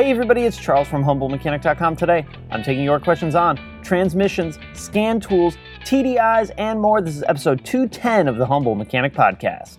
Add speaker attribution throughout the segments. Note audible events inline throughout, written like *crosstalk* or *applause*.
Speaker 1: Hey everybody, it's Charles from HumbleMechanic.com. Today, I'm taking your questions on transmissions, scan tools, TDIs, and more. This is episode 210 of the Humble Mechanic Podcast.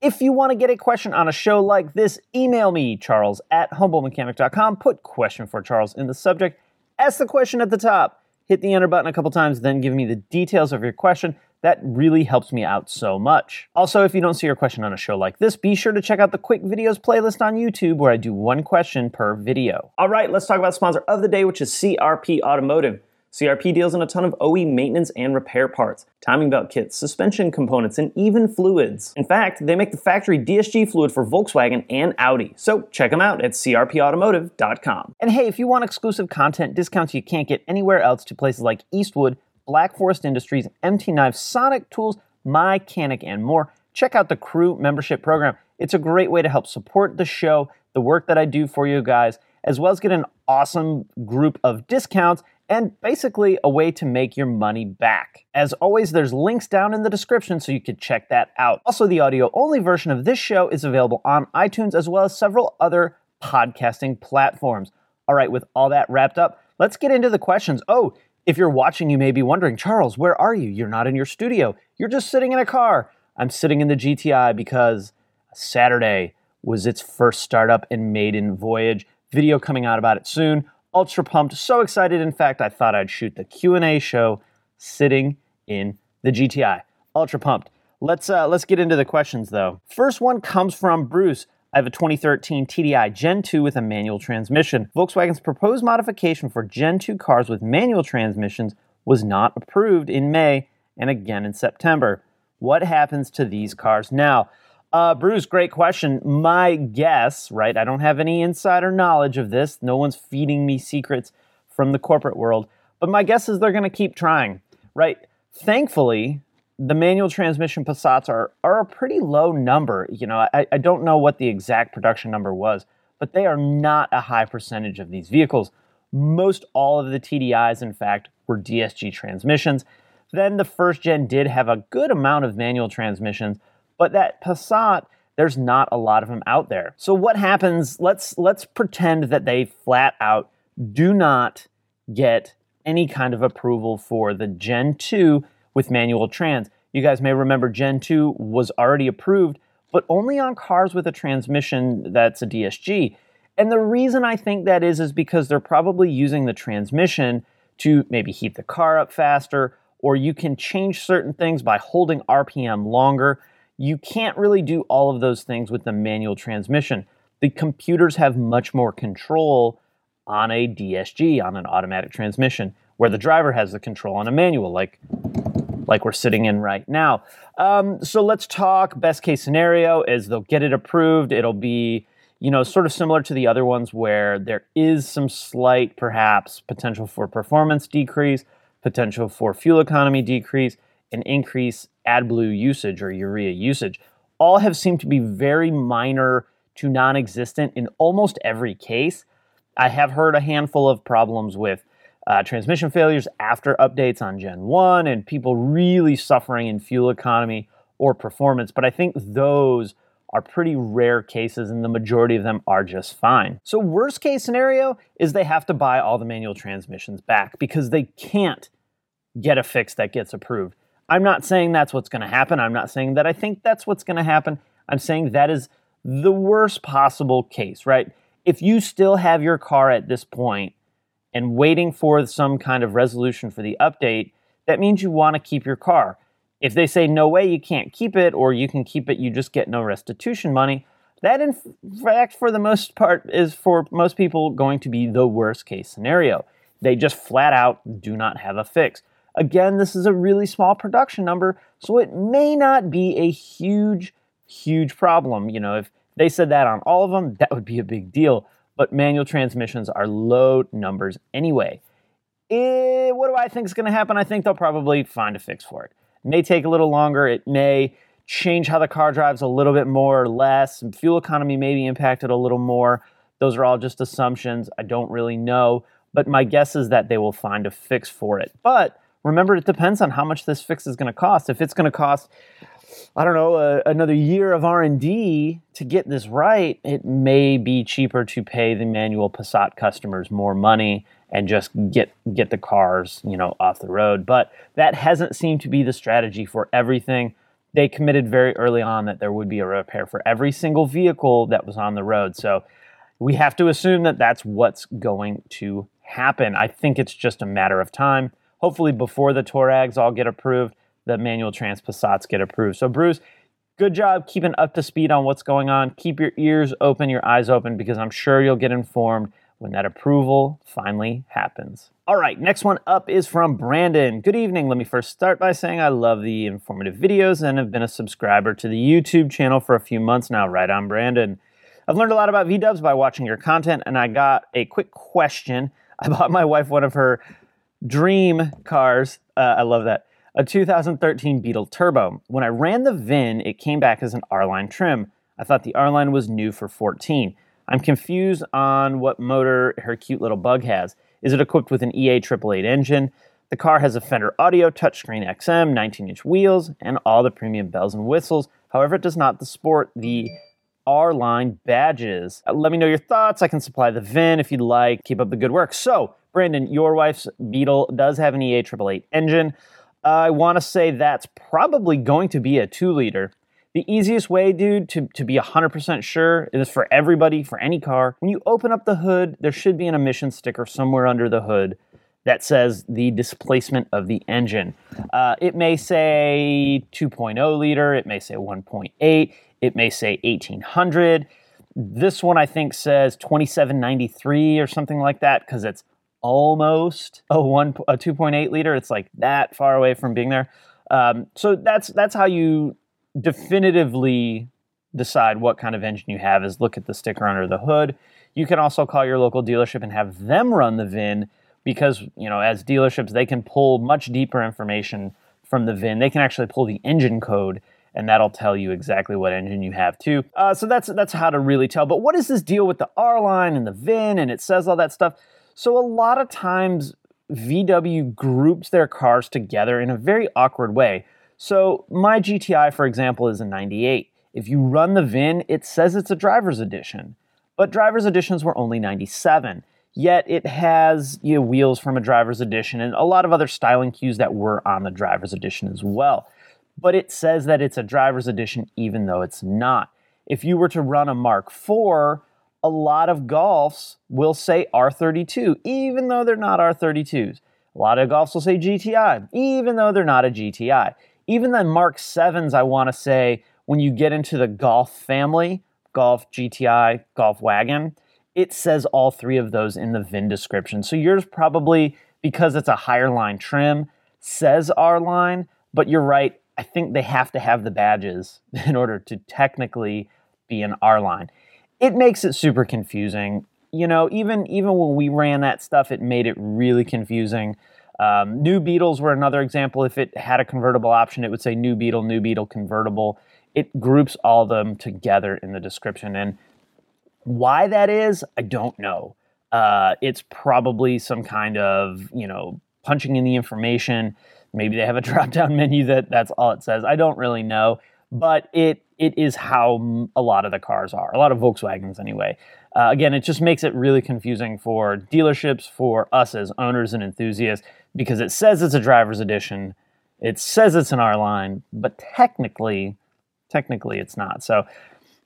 Speaker 1: If you want to get a question on a show like this, email me, charles at humblemechanic.com. Put question for Charles in the subject. Ask the question at the top. Hit the enter button a couple times, then give me the details of your question. That really helps me out so much. Also, if you don't see your question on a show like this, be sure to check out the quick videos playlist on YouTube where I do one question per video. All right, let's talk about sponsor of the day, which is CRP Automotive. CRP deals in a ton of OE maintenance and repair parts, timing belt kits, suspension components, and even fluids. In fact, they make the factory DSG fluid for Volkswagen and Audi. So check them out at crpautomotive.com. And hey, if you want exclusive content, discounts you can't get anywhere else to places like Eastwood, Black Forest Industries, MT Knives, Sonic Tools, Mechanic, and more, check out the Crew membership program. It's a great way to help support the show, the work that I do for you guys, as well as get an awesome group of discounts and basically a way to make your money back. As always, there's links down in the description so you can check that out. Also, the audio only version of this show is available on iTunes as well as several other podcasting platforms. All right, with all that wrapped up, let's get into the questions. Oh, if you're watching, you may be wondering, Charles, where are you? You're not in your studio. You're just sitting in a car. I'm sitting in the GTI because Saturday was its first startup and maiden voyage. Video coming out about it soon ultra pumped, so excited. In fact, I thought I'd shoot the Q&A show sitting in the GTI. Ultra pumped. Let's uh, let's get into the questions though. First one comes from Bruce. I have a 2013 TDI Gen 2 with a manual transmission. Volkswagen's proposed modification for Gen 2 cars with manual transmissions was not approved in May and again in September. What happens to these cars now? Uh, Bruce, great question. My guess, right? I don't have any insider knowledge of this. No one's feeding me secrets from the corporate world. But my guess is they're going to keep trying, right? Thankfully, the manual transmission Passats are, are a pretty low number. You know, I, I don't know what the exact production number was, but they are not a high percentage of these vehicles. Most all of the TDIs, in fact, were DSG transmissions. Then the first gen did have a good amount of manual transmissions, but that Passat, there's not a lot of them out there. So what happens? Let's let's pretend that they flat out do not get any kind of approval for the Gen 2 with manual trans. You guys may remember Gen 2 was already approved, but only on cars with a transmission that's a DSG. And the reason I think that is is because they're probably using the transmission to maybe heat the car up faster, or you can change certain things by holding RPM longer. You can't really do all of those things with the manual transmission. The computers have much more control on a DSG, on an automatic transmission, where the driver has the control on a manual, like like we're sitting in right now. Um, so let's talk best case scenario is they'll get it approved. It'll be, you know, sort of similar to the other ones where there is some slight, perhaps, potential for performance decrease, potential for fuel economy decrease, and increase AdBlue usage or urea usage, all have seemed to be very minor to non existent in almost every case. I have heard a handful of problems with uh, transmission failures after updates on Gen 1 and people really suffering in fuel economy or performance, but I think those are pretty rare cases and the majority of them are just fine. So, worst case scenario is they have to buy all the manual transmissions back because they can't get a fix that gets approved. I'm not saying that's what's going to happen. I'm not saying that I think that's what's going to happen. I'm saying that is the worst possible case, right? If you still have your car at this point and waiting for some kind of resolution for the update, that means you want to keep your car. If they say no way you can't keep it or you can keep it, you just get no restitution money, that in fact for the most part is for most people going to be the worst case scenario. They just flat out do not have a fix. Again, this is a really small production number, so it may not be a huge, huge problem. You know, if they said that on all of them, that would be a big deal. But manual transmissions are low numbers anyway. Eh, what do I think is going to happen? I think they'll probably find a fix for it. It may take a little longer. It may change how the car drives a little bit more or less. Fuel economy may be impacted a little more. Those are all just assumptions. I don't really know. But my guess is that they will find a fix for it. But Remember, it depends on how much this fix is going to cost. If it's going to cost I don't know, uh, another year of R&D to get this right, it may be cheaper to pay the manual Passat customers more money and just get get the cars, you know, off the road. But that hasn't seemed to be the strategy for everything. They committed very early on that there would be a repair for every single vehicle that was on the road. So we have to assume that that's what's going to happen. I think it's just a matter of time. Hopefully before the Touaregs all get approved, the manual trans Passats get approved. So Bruce, good job keeping up to speed on what's going on. Keep your ears open, your eyes open, because I'm sure you'll get informed when that approval finally happens. All right, next one up is from Brandon. Good evening. Let me first start by saying I love the informative videos and have been a subscriber to the YouTube channel for a few months now. Right on, Brandon. I've learned a lot about VDubs by watching your content, and I got a quick question. *laughs* I bought my wife one of her dream cars. Uh, I love that. A 2013 Beetle Turbo. When I ran the VIN, it came back as an R line trim. I thought the R line was new for 14. I'm confused on what motor her cute little bug has. Is it equipped with an EA 888 engine? The car has a Fender Audio touchscreen XM, 19 inch wheels, and all the premium bells and whistles. However, it does not sport the R line badges. Uh, let me know your thoughts. I can supply the VIN if you'd like. Keep up the good work. So, Brandon, your wife's Beetle does have an EA 888 engine. I want to say that's probably going to be a two liter. The easiest way, dude, to, to be 100% sure is for everybody, for any car. When you open up the hood, there should be an emission sticker somewhere under the hood that says the displacement of the engine. Uh, it may say 2.0 liter, it may say 1.8, it may say 1800. This one I think says 2793 or something like that because it's almost a one a 2.8 liter. It's like that far away from being there. Um, so that's that's how you definitively decide what kind of engine you have is look at the sticker under the hood. You can also call your local dealership and have them run the VIN because, you know, as dealerships, they can pull much deeper information from the VIN. They can actually pull the engine code and that'll tell you exactly what engine you have too. Uh, so that's that's how to really tell. But what is this deal with the R line and the VIN and it says all that stuff? So a lot of times VW groups their cars together in a very awkward way. So my GTI, for example, is a 98. If you run the VIN, it says it's a driver's edition, but driver's editions were only 97. Yet it has you know, wheels from a driver's edition and a lot of other styling cues that were on the driver's edition as well. But it says that it's a driver's edition even though it's not. If you were to run a Mark IV, a lot of Golfs will say R32, even though they're not R32s. A lot of Golfs will say GTI, even though they're not a GTI. Even the Mark 7s, I want to say, when you get into the Golf family, Golf GTI, Golf Wagon, it says all three of those in the VIN description. So yours probably, because it's a higher line trim, says R line, but you're right. I think they have to have the badges *laughs* in order to technically be an R line it makes it super confusing. You know, even even when we ran that stuff, it made it really confusing. Um, new Beetles were another example. If it had a convertible option, it would say new Beetle, new Beetle convertible. It groups all of them together in the description. And why that is, I don't know. Uh, it's probably some kind of, you know, punching in the information. Maybe they have a *laughs* drop down menu that that's all it says. I don't really know but it it is how a lot of the cars are. A lot of Volkswagens, anyway. Uh, again, it just makes it really confusing for dealerships, for us as owners and enthusiasts, because it says it's a driver's edition, it says it's an R line, but technically, technically it's not. So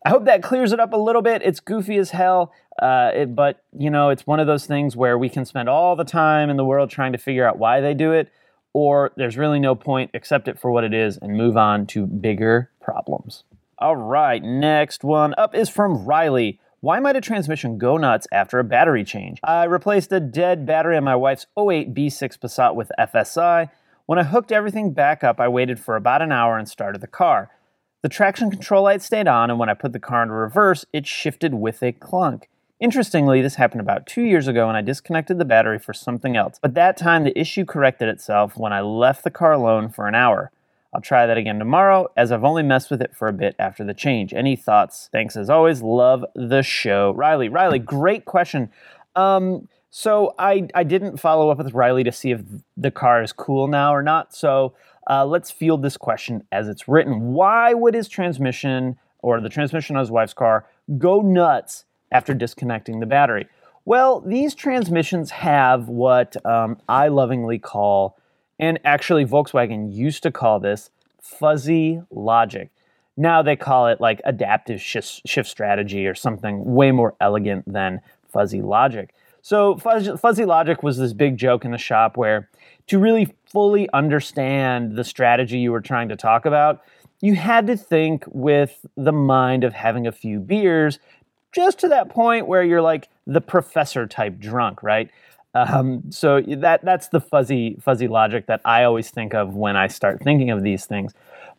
Speaker 1: I hope that clears it up a little bit. It's goofy as hell, uh, it, but you know, it's one of those things where we can spend all the time in the world trying to figure out why they do it or there's really no point, accept it for what it is, and move on to bigger problems. All right, next one up is from Riley. Why might a transmission go nuts after a battery change? I replaced a dead battery on my wife's 08 B6 Passat with FSI. When I hooked everything back up, I waited for about an hour and started the car. The traction control light stayed on, and when I put the car into reverse, it shifted with a clunk. Interestingly, this happened about two years ago and I disconnected the battery for something else. But that time, the issue corrected itself when I left the car alone for an hour. I'll try that again tomorrow, as I've only messed with it for a bit after the change. Any thoughts? Thanks as always. Love the show. Riley, Riley, great question. Um, so I, I didn't follow up with Riley to see if the car is cool now or not. So Uh, let's field this question as it's written. Why would his transmission or the transmission on his wife's car go nuts after disconnecting the battery? Well, these transmissions have what um, I lovingly call, and actually Volkswagen used to call this, fuzzy logic. Now they call it like adaptive shift, shift strategy or something way more elegant than fuzzy logic. So, fuzzy, fuzzy logic was this big joke in the shop where to really fully understand the strategy you were trying to talk about, you had to think with the mind of having a few beers, just to that point where you're like the professor type drunk, right? Um, so that that's the fuzzy fuzzy logic that I always think of when I start thinking of these things.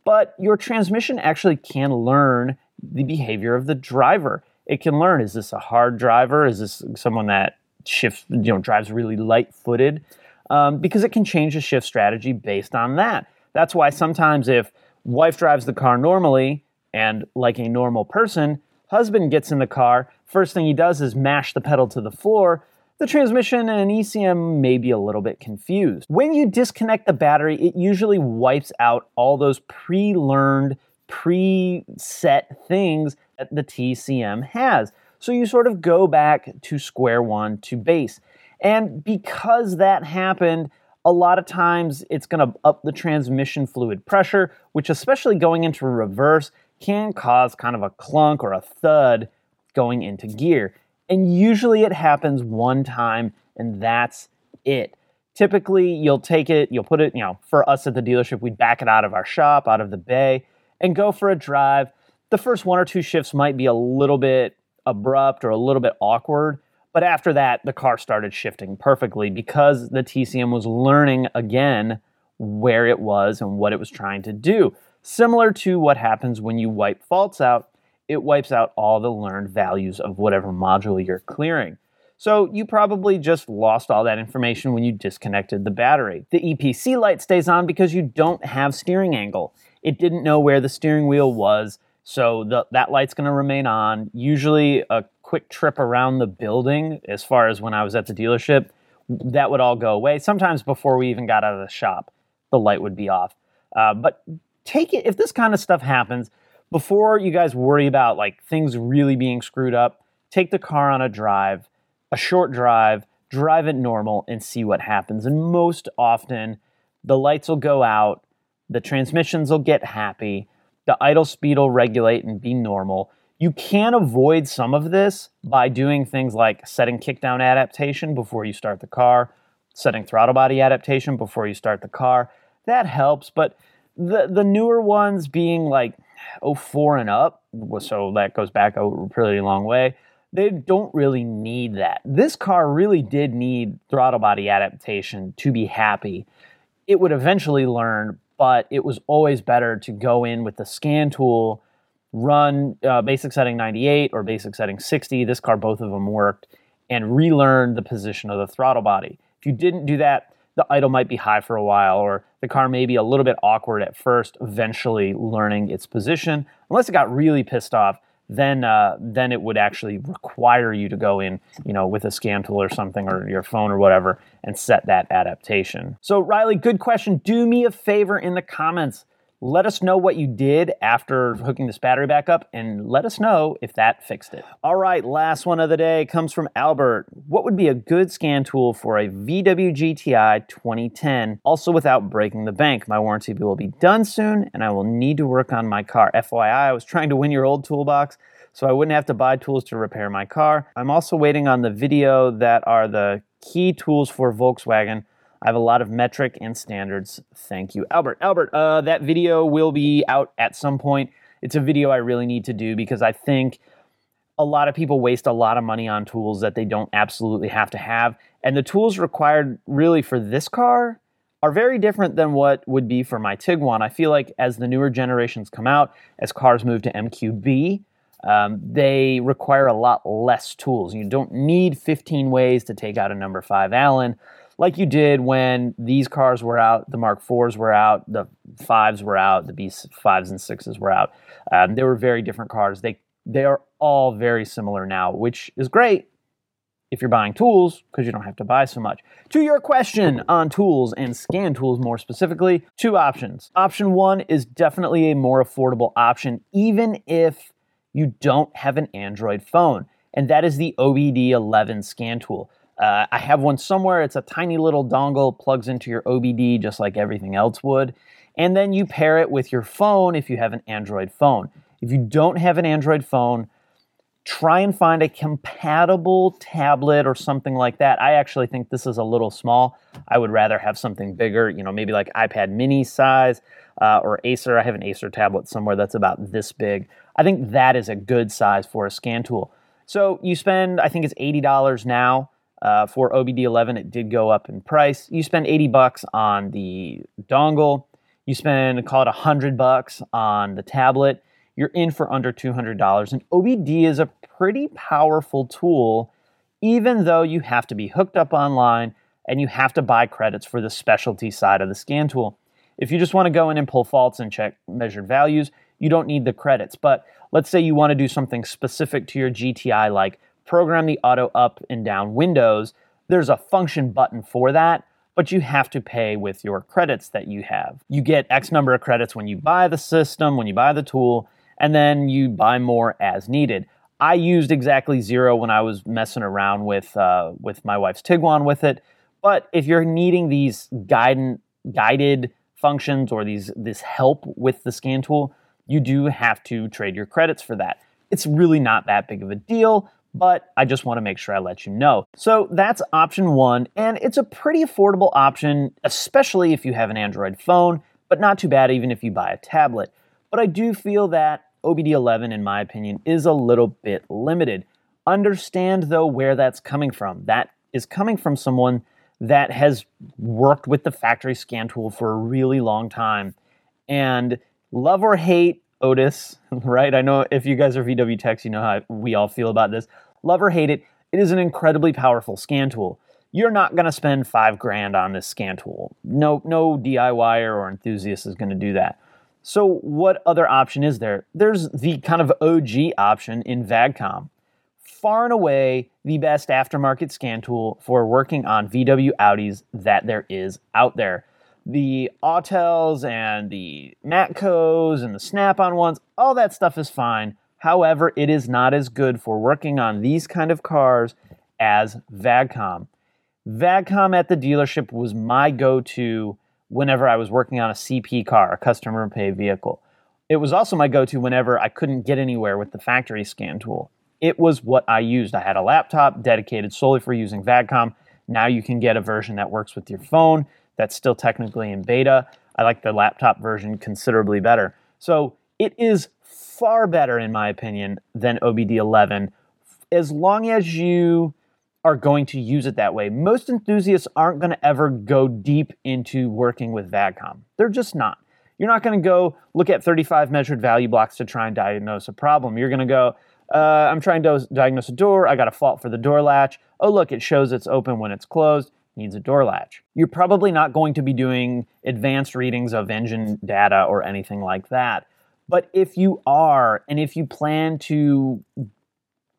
Speaker 1: But your transmission actually can learn the behavior of the driver. It can learn: is this a hard driver? Is this someone that shifts, you know, drives really light-footed? Um, because it can change the shift strategy based on that. That's why sometimes if wife drives the car normally and like a normal person, husband gets in the car, first thing he does is mash the pedal to the floor the transmission and ECM may be a little bit confused. When you disconnect the battery, it usually wipes out all those pre learned, pre set things that the TCM has. So you sort of go back to square one to base. And because that happened, a lot of times it's going to up the transmission fluid pressure, which, especially going into reverse, can cause kind of a clunk or a thud going into gear. And usually it happens one time and that's it. Typically, you'll take it, you'll put it, you know, for us at the dealership, we'd back it out of our shop, out of the bay, and go for a drive. The first one or two shifts might be a little bit abrupt or a little bit awkward, but after that, the car started shifting perfectly because the TCM was learning again where it was and what it was trying to do. Similar to what happens when you wipe faults out it wipes out all the learned values of whatever module you're clearing. So you probably just lost all that information when you disconnected the battery. The EPC light stays on because you don't have steering angle. It didn't know where the steering wheel was, so the, that light's going to remain on. Usually a quick trip around the building, as far as when I was at the dealership, that would all go away. Sometimes before we even got out of the shop, the light would be off. Uh, but take it, if this kind of stuff happens, before you guys worry about like things really being screwed up, take the car on a drive, a short drive, drive it normal and see what happens. And most often, the lights will go out, the transmissions will get happy, the idle speed will regulate and be normal. You can avoid some of this by doing things like setting kickdown adaptation before you start the car, setting throttle body adaptation before you start the car. That helps, but the the newer ones being like 04 and up, so that goes back a pretty long way. They don't really need that. This car really did need throttle body adaptation to be happy. It would eventually learn, but it was always better to go in with the scan tool, run uh, basic setting 98 or basic setting 60. This car, both of them worked, and relearn the position of the throttle body. If you didn't do that, the idle might be high for a while, or the car may be a little bit awkward at first, eventually learning its position. Unless it got really pissed off, then uh, then it would actually require you to go in, you know, with a scan tool or something, or your phone or whatever, and set that adaptation. So Riley, good question. Do me a favor in the comments let us know what you did after hooking this battery back up and let us know if that fixed it. All right, last one of the day comes from Albert. What would be a good scan tool for a VW GTI 2010, also without breaking the bank? My warranty will be done soon and I will need to work on my car. FYI, I was trying to win your old toolbox so I wouldn't have to buy tools to repair my car. I'm also waiting on the video that are the key tools for Volkswagen I have a lot of metric and standards. Thank you, Albert. Albert, uh, that video will be out at some point. It's a video I really need to do because I think a lot of people waste a lot of money on tools that they don't absolutely have to have. And the tools required really for this car are very different than what would be for my Tiguan. I feel like as the newer generations come out, as cars move to MQB, um, they require a lot less tools. You don't need 15 ways to take out a number five Allen like you did when these cars were out, the Mark IVs were out, the fives were out, the B5s and sixes were out. Um, they were very different cars. They they are all very similar now, which is great. if you're buying tools because you don't have to buy so much. To your question on tools and scan tools more specifically, two options. Option one is definitely a more affordable option, even if you don't have an Android phone, and that is the OBD 11 scan tool. Uh, I have one somewhere. It's a tiny little dongle, plugs into your OBD just like everything else would. And then you pair it with your phone if you have an Android phone. If you don't have an Android phone, try and find a compatible tablet or something like that. I actually think this is a little small. I would rather have something bigger, you know, maybe like iPad mini size uh, or Acer. I have an Acer tablet somewhere that's about this big. I think that is a good size for a scan tool. So you spend, I think it's $80 now. Uh, for OBD11, it did go up in price. You spend 80 bucks on the dongle. You spend, call it 100 bucks on the tablet you're in for under $200. And OBD is a pretty powerful tool, even though you have to be hooked up online and you have to buy credits for the specialty side of the scan tool. If you just want to go in and pull faults and check measured values, you don't need the credits. But let's say you want to do something specific to your GTI, like program the auto up and down windows, there's a function button for that but you have to pay with your credits that you have. You get X number of credits when you buy the system, when you buy the tool, and then you buy more as needed. I used exactly zero when I was messing around with uh, with my wife's Tiguan with it. But if you're needing these guided guided functions or these this help with the scan tool, you do have to trade your credits for that. It's really not that big of a deal, but I just want to make sure I let you know. So that's option one, and it's a pretty affordable option, especially if you have an Android phone, but not too bad even if you buy a tablet. But I do feel that OBD11, in my opinion, is a little bit limited. Understand, though, where that's coming from. That is coming from someone that has worked with the factory scan tool for a really long time. And love or hate ODIS, *laughs* right? I know if you guys are VW techs, you know how we all feel about this. Love or hate it, it is an incredibly powerful scan tool. You're not going to spend five grand on this scan tool. No, no DIYer or enthusiast is going to do that. So, what other option is there? There's the kind of OG option in VAGCOM. Far and away the best aftermarket scan tool for working on VW Audis that there is out there. The Autels and the Matcos and the Snap on ones, all that stuff is fine. However, it is not as good for working on these kind of cars as VAGCOM. VAGCOM at the dealership was my go to whenever I was working on a CP car, a customer pay vehicle. It was also my go to whenever I couldn't get anywhere with the factory scan tool. It was what I used. I had a laptop dedicated solely for using VAGCOM. Now you can get a version that works with your phone that's still technically in beta. I like the laptop version considerably better. So it is far better, in my opinion, than OBD 11 as long as you are going to use it that way. Most enthusiasts aren't going to ever go deep into working with VAGCOM. They're just not. You're not going to go look at 35 measured value blocks to try and diagnose a problem. You're going to go, uh, I'm trying to diagnose a door. I got a fault for the door latch. Oh, look, it shows it's open when it's closed. Needs a door latch. You're probably not going to be doing advanced readings of engine data or anything like that. But if you are, and if you plan to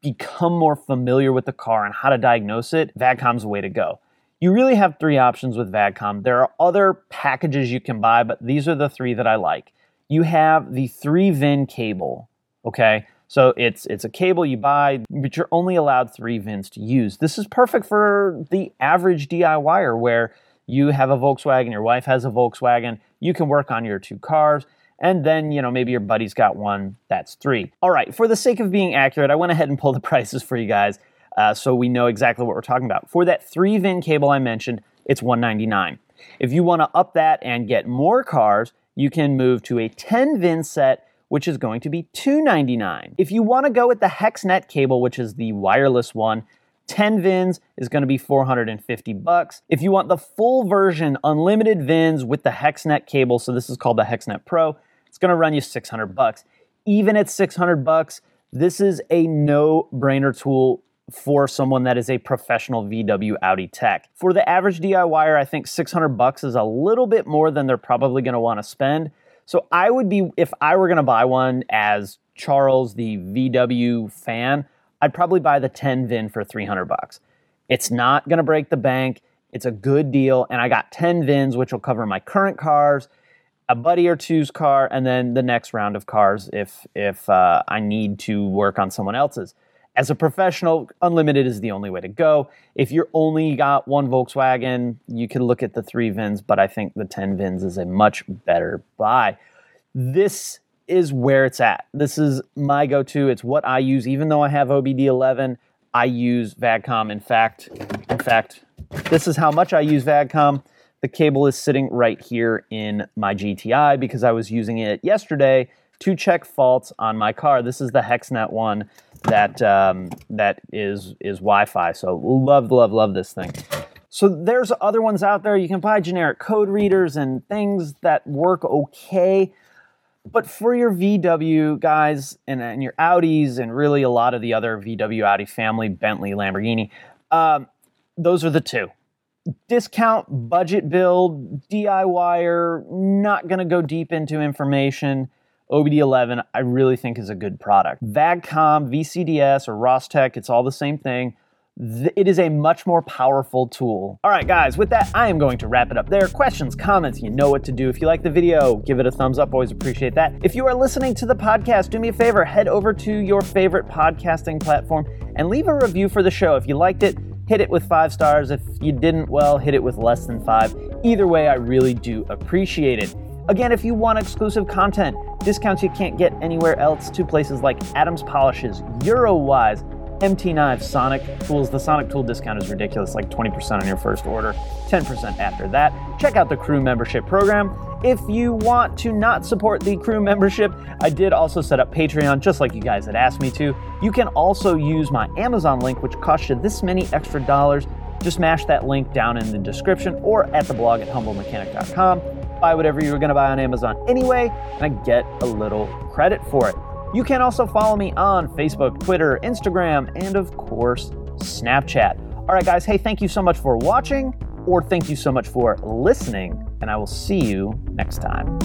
Speaker 1: become more familiar with the car and how to diagnose it, VAGCOM's the way to go. You really have three options with VAGCOM. There are other packages you can buy, but these are the three that I like. You have the three VIN cable, okay? So it's it's a cable you buy, but you're only allowed three VINs to use. This is perfect for the average DIYer where you have a Volkswagen, your wife has a Volkswagen, you can work on your two cars and then you know maybe your buddy's got one that's three. All right for the sake of being accurate i went ahead and pulled the *laughs* prices for you guys uh, so we know exactly what we're talking about. For that three vin cable i mentioned it's 199 if you want to up that and get more cars you can move to a 10 vin set which is going to be 299. if you want to go with the hexnet cable which is the wireless one 10 VINs is going to be 450 bucks. If you want the full version, unlimited VINs with the HexNet cable, so this is called the HexNet Pro, it's going to run you 600 bucks. Even at 600 bucks, this is a no-brainer tool for someone that is a professional VW Audi tech. For the average DIYer, I think 600 bucks is a little bit more than they're probably going to want to spend. So I would be if I were going to buy one as Charles the VW fan, I'd probably buy the 10 VIN for 300 bucks. It's not going to break the bank. It's a good deal. And I got 10 VINs, which will cover my current cars, a buddy or two's car, and then the next round of cars if, if uh, I need to work on someone else's. As a professional, unlimited is the only way to go. If you're only got one Volkswagen, you can look at the three VINs, but I think the 10 VINs is a much better buy. This is where it's at. This is my go to. It's what I use, even though I have OBD11. I use VAGCOM. In fact, in fact, this is how much I use VAGCOM. The cable is sitting right here in my GTI because I was using it yesterday to check faults on my car. This is the HexNet one that um, that is is Wi-Fi. So love, love, love this thing. So there's other ones out there. You can buy generic code readers and things that work okay. But for your VW guys and, and your Audis and really a lot of the other VW Audi family, Bentley, Lamborghini, um, those are the two. Discount, budget build, DIYer, not going to go deep into information. OBD11, I really think is a good product. VAGCOM, VCDS, or Ross-Tech, it's all the same thing it is a much more powerful tool. All right, guys, with that, I am going to wrap it up there. Are questions, comments, you know what to do. If you like the video, give it a thumbs up. Always appreciate that. If you are listening to the podcast, do me a favor, head over to your favorite podcasting platform and leave a review for the show. If you liked it, hit it with five stars. If you didn't, well, hit it with less than five. Either way, I really do appreciate it. Again, if you want exclusive content, discounts you can't get anywhere else to places like Adams Polishes, Eurowise, MT Knives, Sonic Tools. The Sonic Tool discount is ridiculous, like 20% on your first order, 10% after that. Check out the crew membership program. If you want to not support the crew membership, I did also set up Patreon, just like you guys had asked me to. You can also use my Amazon link, which costs you this many extra dollars. Just mash that link down in the description or at the blog at humblemechanic.com. Buy whatever you were going to buy on Amazon anyway, and I get a little credit for it. You can also follow me on Facebook, Twitter, Instagram, and of course, Snapchat. All right, guys, hey, thank you so much for watching, or thank you so much for listening, and I will see you next time.